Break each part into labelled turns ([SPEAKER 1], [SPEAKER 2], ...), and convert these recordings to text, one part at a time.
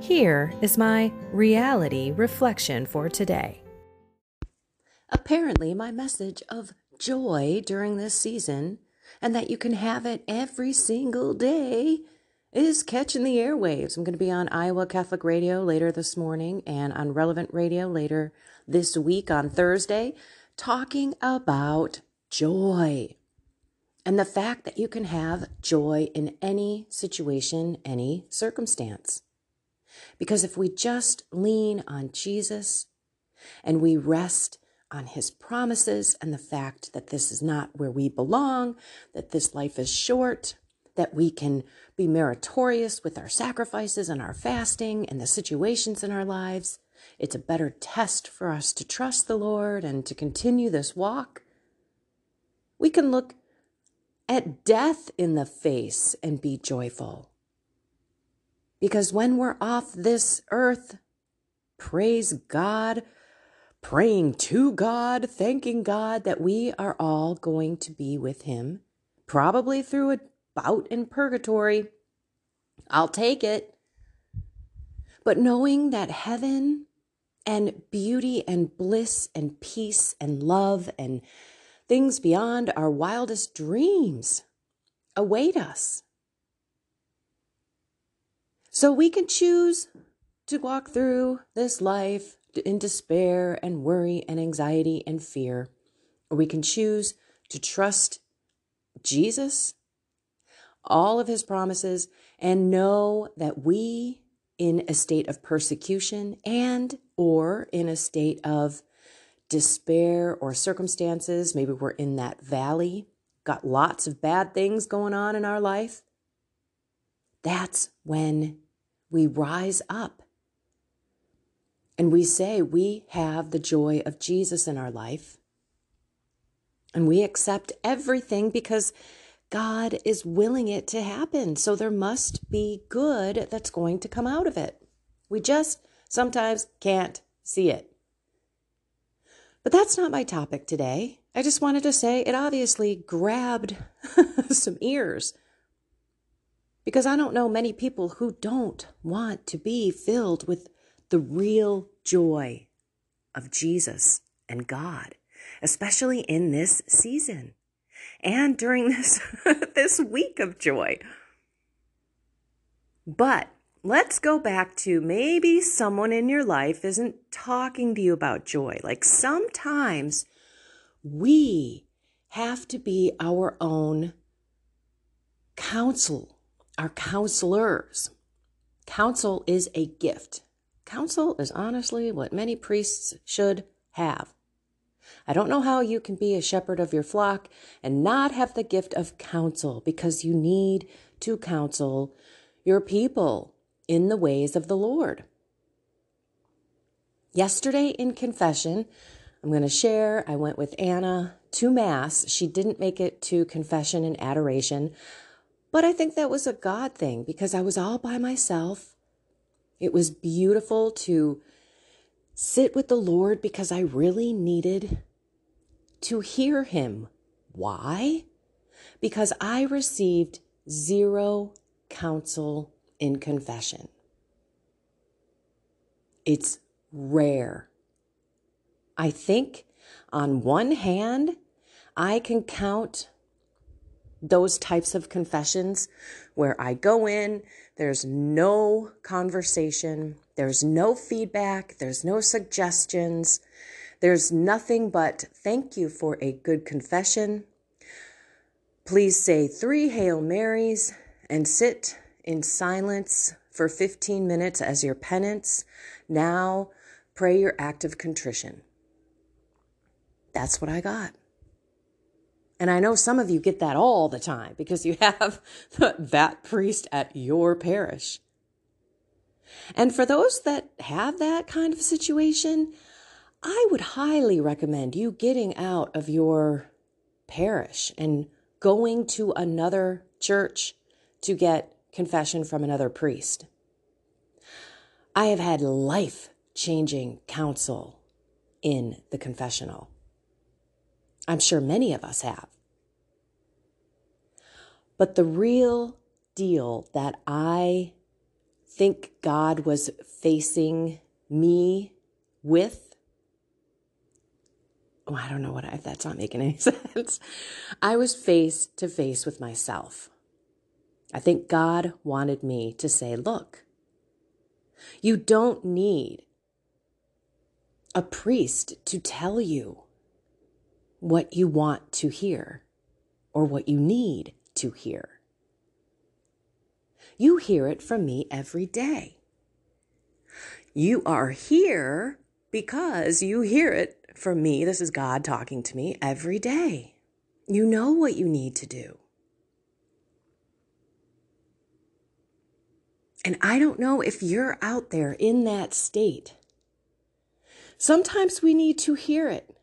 [SPEAKER 1] Here is my reality reflection for today.
[SPEAKER 2] Apparently, my message of joy during this season and that you can have it every single day is catching the airwaves. I'm going to be on Iowa Catholic Radio later this morning and on Relevant Radio later this week on Thursday, talking about joy and the fact that you can have joy in any situation, any circumstance. Because if we just lean on Jesus and we rest on his promises and the fact that this is not where we belong, that this life is short, that we can be meritorious with our sacrifices and our fasting and the situations in our lives, it's a better test for us to trust the Lord and to continue this walk. We can look at death in the face and be joyful. Because when we're off this earth, praise God, praying to God, thanking God that we are all going to be with Him, probably through a bout in purgatory. I'll take it. But knowing that heaven and beauty and bliss and peace and love and things beyond our wildest dreams await us. So we can choose to walk through this life in despair and worry and anxiety and fear, or we can choose to trust Jesus, all of his promises, and know that we in a state of persecution and or in a state of despair or circumstances, maybe we're in that valley, got lots of bad things going on in our life. That's when we rise up and we say we have the joy of Jesus in our life. And we accept everything because God is willing it to happen. So there must be good that's going to come out of it. We just sometimes can't see it. But that's not my topic today. I just wanted to say it obviously grabbed some ears because I don't know many people who don't want to be filled with the real joy of Jesus and God, especially in this season and during this this week of joy. But let's go back to maybe someone in your life isn't talking to you about joy. Like sometimes we have to be our own counsel are counselors. Counsel is a gift. Counsel is honestly what many priests should have. I don't know how you can be a shepherd of your flock and not have the gift of counsel because you need to counsel your people in the ways of the Lord. Yesterday in confession, I'm going to share, I went with Anna to Mass. She didn't make it to confession and adoration. But I think that was a God thing because I was all by myself. It was beautiful to sit with the Lord because I really needed to hear Him. Why? Because I received zero counsel in confession. It's rare. I think on one hand, I can count those types of confessions where I go in, there's no conversation, there's no feedback, there's no suggestions, There's nothing but thank you for a good confession. Please say three Hail Marys and sit in silence for 15 minutes as your penance. Now pray your act of contrition. That's what I got. And I know some of you get that all the time because you have that priest at your parish. And for those that have that kind of situation, I would highly recommend you getting out of your parish and going to another church to get confession from another priest. I have had life changing counsel in the confessional. I'm sure many of us have. But the real deal that I think God was facing me with, oh, I don't know what, if that's not making any sense. I was face to face with myself. I think God wanted me to say, look, you don't need a priest to tell you what you want to hear or what you need to hear. You hear it from me every day. You are here because you hear it from me. This is God talking to me every day. You know what you need to do. And I don't know if you're out there in that state. Sometimes we need to hear it.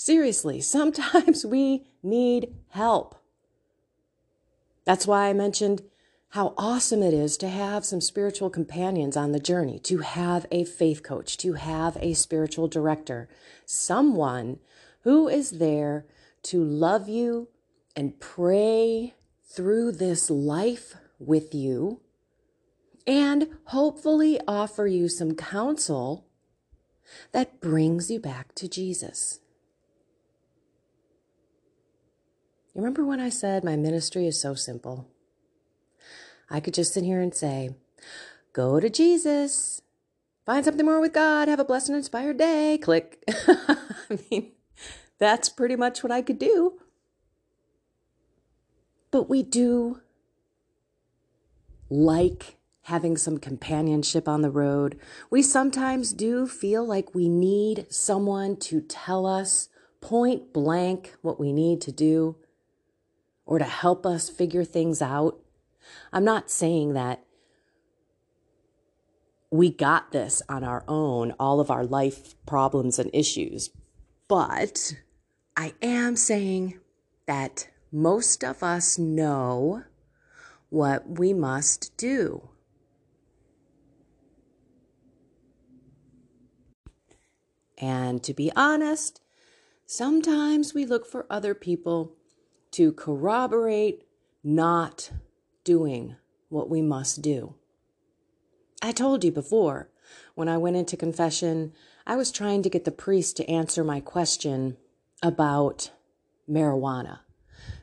[SPEAKER 2] Seriously, sometimes we need help. That's why I mentioned how awesome it is to have some spiritual companions on the journey, to have a faith coach, to have a spiritual director, someone who is there to love you and pray through this life with you and hopefully offer you some counsel that brings you back to Jesus. You remember when I said my ministry is so simple? I could just sit here and say, go to Jesus, find something more with God, have a blessed and inspired day, click. I mean, that's pretty much what I could do. But we do like having some companionship on the road. We sometimes do feel like we need someone to tell us point blank what we need to do or to help us figure things out. I'm not saying that we got this on our own, all of our life problems and issues, but I am saying that most of us know what we must do. And to be honest, sometimes we look for other people to corroborate not doing what we must do. I told you before, when I went into confession, I was trying to get the priest to answer my question about marijuana.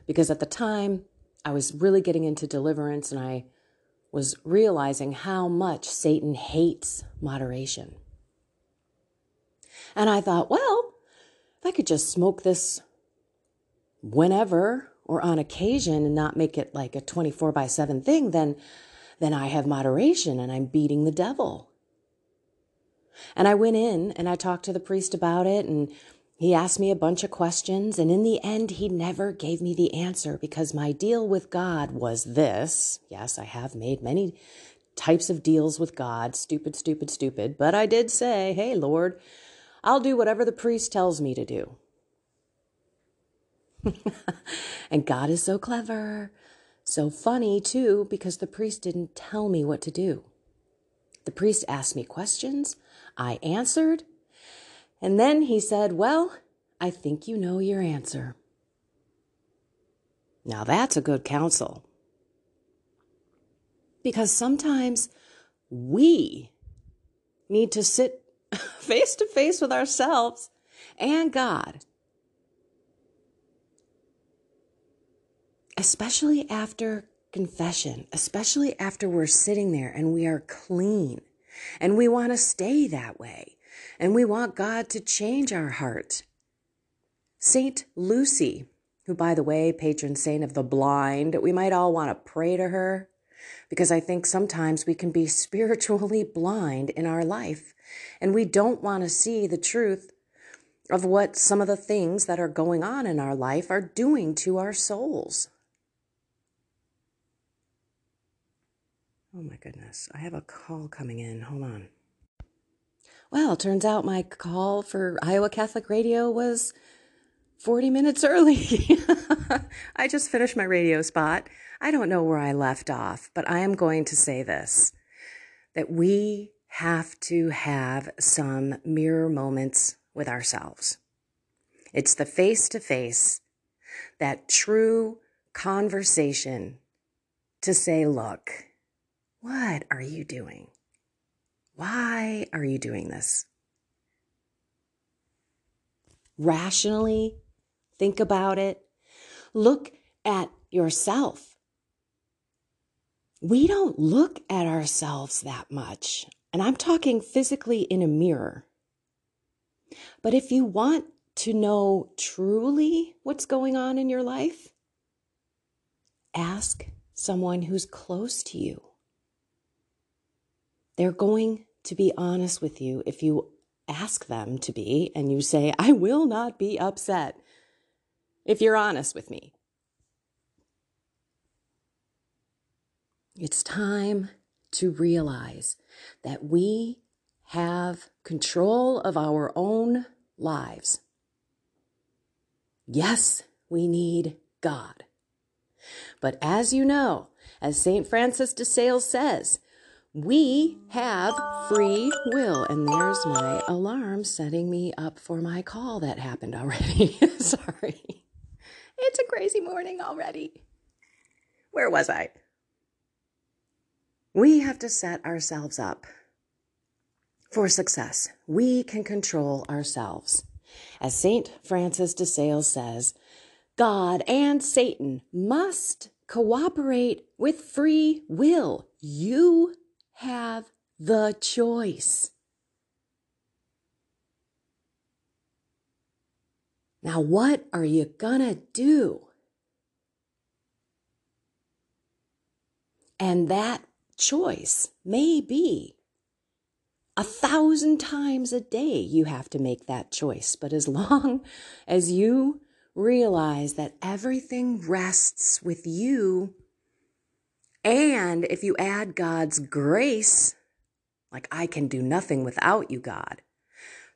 [SPEAKER 2] Because at the time, I was really getting into deliverance and I was realizing how much Satan hates moderation. And I thought, well, if I could just smoke this whenever or on occasion and not make it like a 24 by 7 thing, then, then I have moderation and I'm beating the devil. And I went in and I talked to the priest about it and he asked me a bunch of questions. And in the end, he never gave me the answer because my deal with God was this. Yes, I have made many types of deals with God. Stupid, stupid, stupid. But I did say, hey, Lord, I'll do whatever the priest tells me to do. and God is so clever, so funny too, because the priest didn't tell me what to do. The priest asked me questions, I answered, and then he said, Well, I think you know your answer. Now that's a good counsel. Because sometimes we need to sit face to face with ourselves and God especially after confession, especially after we're sitting there and we are clean and we want to stay that way. And we want God to change our heart. Saint Lucy, who, by the way, patron saint of the blind, we might all want to pray to her because I think sometimes we can be spiritually blind in our life and we don't want to see the truth of what some of the things that are going on in our life are doing to our souls. Oh my goodness, I have a call coming in. Hold on. Well, turns out my call for Iowa Catholic Radio was 40 minutes early. I just finished my radio spot. I don't know where I left off, but I am going to say this that we have to have some mirror moments with ourselves. It's the face to face, that true conversation to say, look, what are you doing? Why are you doing this? Rationally, think about it. Look at yourself. We don't look at ourselves that much. And I'm talking physically in a mirror. But if you want to know truly what's going on in your life, ask someone who's close to you. They're going to be honest with you if you ask them to be and you say, I will not be upset if you're honest with me. It's time to realize that we have control of our own lives. Yes, we need God. But as you know, as St. Francis de Sales says, we have free will. And there's my alarm setting me up for my call that happened already. Sorry. It's a crazy morning already. Where was I? We have to set ourselves up for success. We can control ourselves. As St. Francis de Sales says, God and Satan must cooperate with free will. You have the choice. Now, what are you gonna do? And that choice may be a thousand times a day you have to make that choice. But as long as you realize that everything rests with you and if you add God's grace, like I can do nothing without you, God.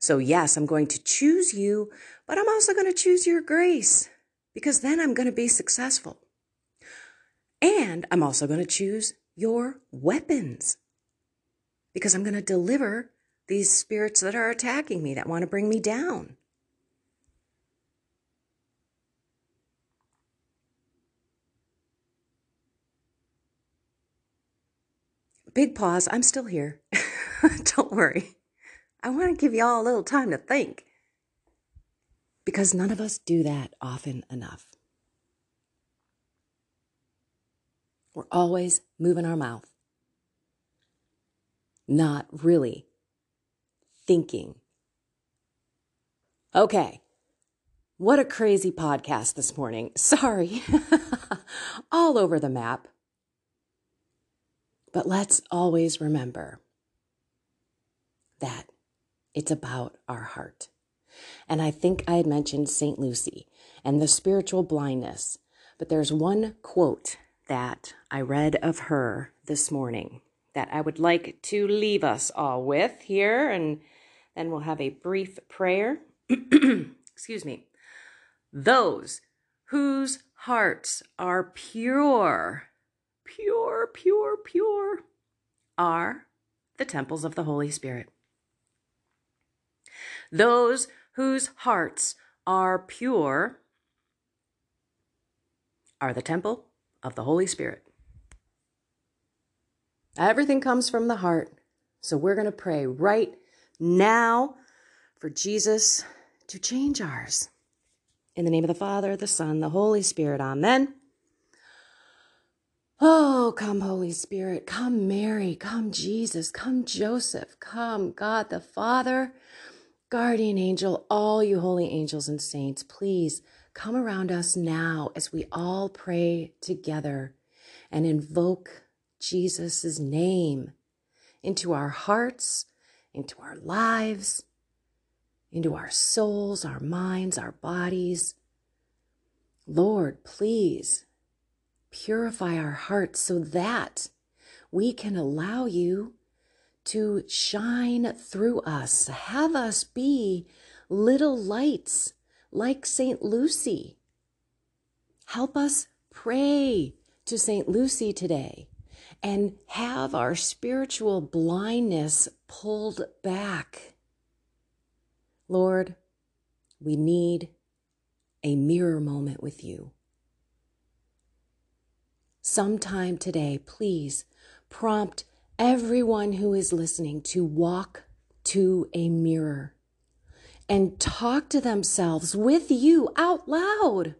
[SPEAKER 2] So, yes, I'm going to choose you, but I'm also going to choose your grace because then I'm going to be successful. And I'm also going to choose your weapons because I'm going to deliver these spirits that are attacking me, that want to bring me down. Big pause, I'm still here. Don't worry. I want to give you all a little time to think. Because none of us do that often enough. We're always moving our mouth, not really thinking. Okay, what a crazy podcast this morning. Sorry. All over the map. But let's always remember that it's about our heart. And I think I had mentioned St. Lucy and the spiritual blindness, but there's one quote that I read of her this morning that I would like to leave us all with here, and then we'll have a brief prayer. Excuse me. Those whose hearts are pure pure, pure, pure, are the temples of the Holy Spirit. Those whose hearts are pure are the temple of the Holy Spirit. Everything comes from the heart. So we're going to pray right now for Jesus to change ours. In the name of the Father, the Son, the Holy Spirit. Amen. Oh, come, Holy Spirit. Come, Mary. Come, Jesus. Come, Joseph. Come, God the Father. Guardian angel, all you holy angels and saints, please come around us now as we all pray together and invoke Jesus' name into our hearts, into our lives, into our souls, our minds, our bodies. Lord, please purify our hearts so that we can allow you to shine through us. Have us be little lights like St. Lucy. Help us pray to St. Lucy today and have our spiritual blindness pulled back. Lord, we need a mirror moment with you. Sometime today, please prompt everyone who is listening to walk to a mirror and talk to themselves with you out loud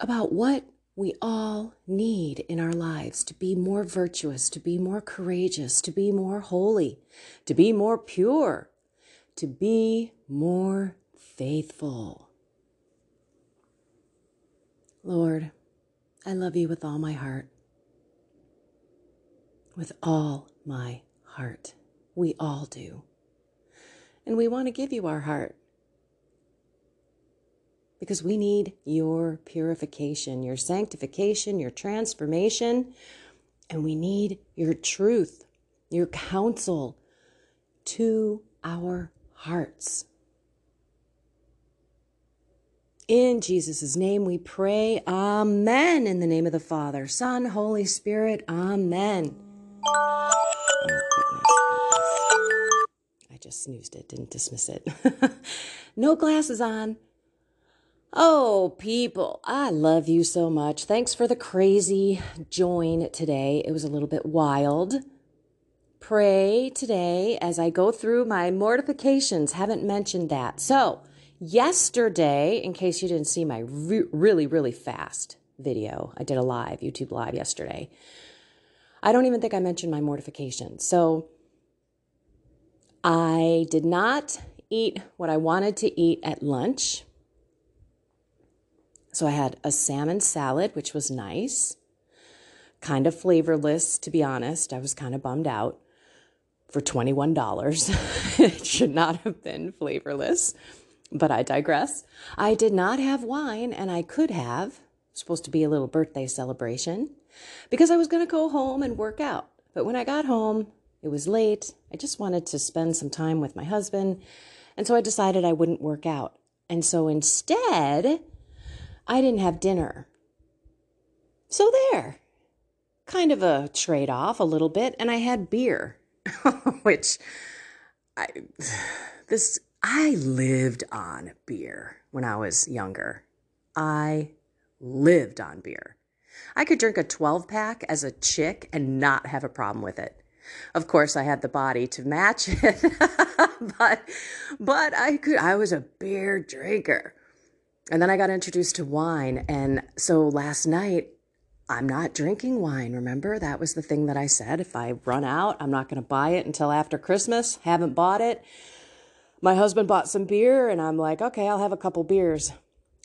[SPEAKER 2] about what we all need in our lives to be more virtuous, to be more courageous, to be more holy, to be more pure, to be more faithful. Lord, I love you with all my heart. With all my heart. We all do. And we want to give you our heart because we need your purification, your sanctification, your transformation, and we need your truth, your counsel to our hearts. In Jesus' name we pray. Amen. In the name of the Father, Son, Holy Spirit. Amen. I just snoozed it, didn't dismiss it. no glasses on. Oh, people, I love you so much. Thanks for the crazy join today. It was a little bit wild. Pray today as I go through my mortifications. Haven't mentioned that. So, yesterday, in case you didn't see my re- really, really fast video, I did a live, YouTube live yesterday. I don't even think I mentioned my mortification. So, I did not eat what I wanted to eat at lunch so I had a salmon salad, which was nice, kind of flavorless, to be honest. I was kind of bummed out for $21. it should not have been flavorless, but I digress. I did not have wine, and I could have. supposed to be a little birthday celebration because I was going to go home and work out. But when I got home, it was late. I just wanted to spend some time with my husband. And so I decided I wouldn't work out. And so instead, I didn't have dinner. So there. Kind of a trade off a little bit. And I had beer, which I, this, I lived on beer when I was younger. I lived on beer. I could drink a 12 pack as a chick and not have a problem with it. Of course, I had the body to match it, but but I could. I was a beer drinker. And then I got introduced to wine. And so last night, I'm not drinking wine. Remember, that was the thing that I said. If I run out, I'm not going to buy it until after Christmas. Haven't bought it. My husband bought some beer, and I'm like, okay, I'll have a couple beers.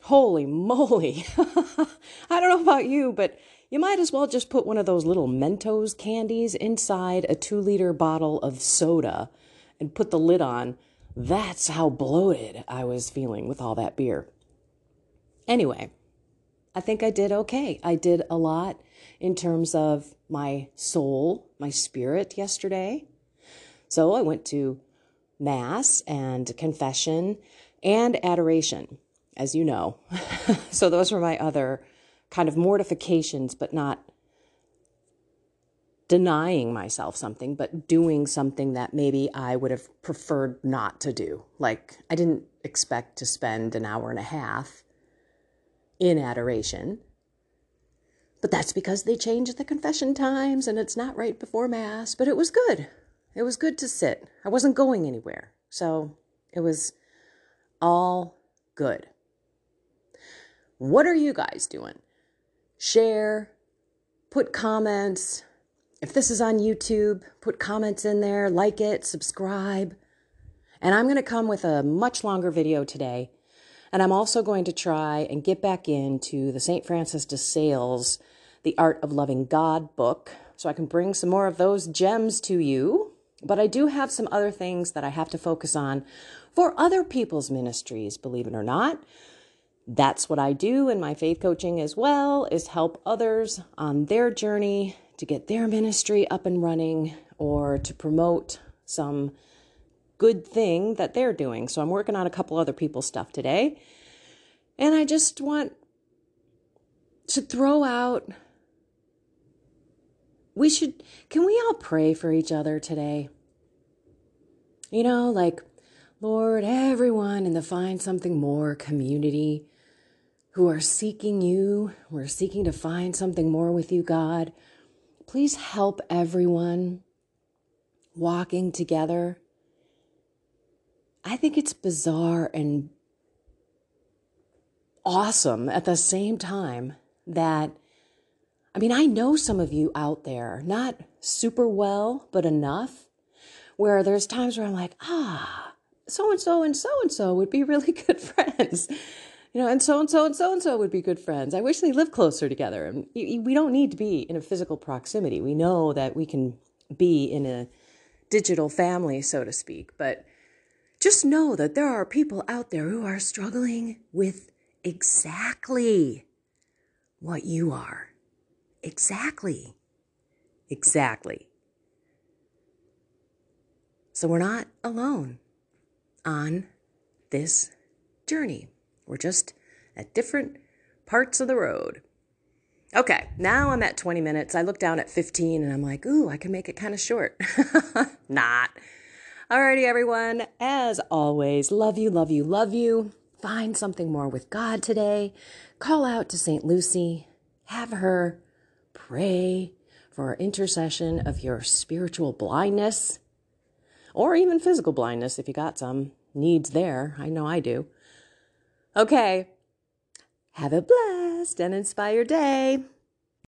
[SPEAKER 2] Holy moly. I don't know about you, but you might as well just put one of those little Mentos candies inside a two liter bottle of soda and put the lid on. That's how bloated I was feeling with all that beer. Anyway, I think I did okay. I did a lot in terms of my soul, my spirit yesterday. So I went to Mass and confession and adoration, as you know. so those were my other kind of mortifications, but not denying myself something, but doing something that maybe I would have preferred not to do. Like, I didn't expect to spend an hour and a half in adoration. But that's because they changed the confession times and it's not right before Mass. But it was good. It was good to sit. I wasn't going anywhere. So it was all good. What are you guys doing? share, put comments. If this is on YouTube, put comments in there, like it, subscribe. And I'm going to come with a much longer video today. And I'm also going to try and get back into the St. Francis de Sales, The Art of Loving God book, so I can bring some more of those gems to you. But I do have some other things that I have to focus on for other people's ministries, believe it or not. That's what I do in my faith coaching as well, is help others on their journey to get their ministry up and running or to promote some good thing that they're doing. So I'm working on a couple other people's stuff today. And I just want to throw out we should can we all pray for each other today? You know, like Lord, everyone in the Find Something More community who are seeking you, who are seeking to find something more with you, God, please help everyone walking together. I think it's bizarre and awesome at the same time that, I mean, I know some of you out there, not super well, but enough, where there's times where I'm like, ah, so and so and so and so would be really good friends. You know, and so and so and so and so would be good friends. I wish they lived closer together. And we don't need to be in a physical proximity. We know that we can be in a digital family, so to speak. But just know that there are people out there who are struggling with exactly what you are. Exactly. Exactly. So we're not alone on this journey. We're just at different parts of the road. Okay, now I'm at 20 minutes. I look down at 15 and I'm like, ooh, I can make it kind of short. Not. Alrighty, everyone. As always, love you, love you, love you. Find something more with God today. Call out to St. Lucy. Have her pray for intercession of your spiritual blindness or even physical blindness if you got some needs there. I know I do. Okay. Have a blessed and inspired day.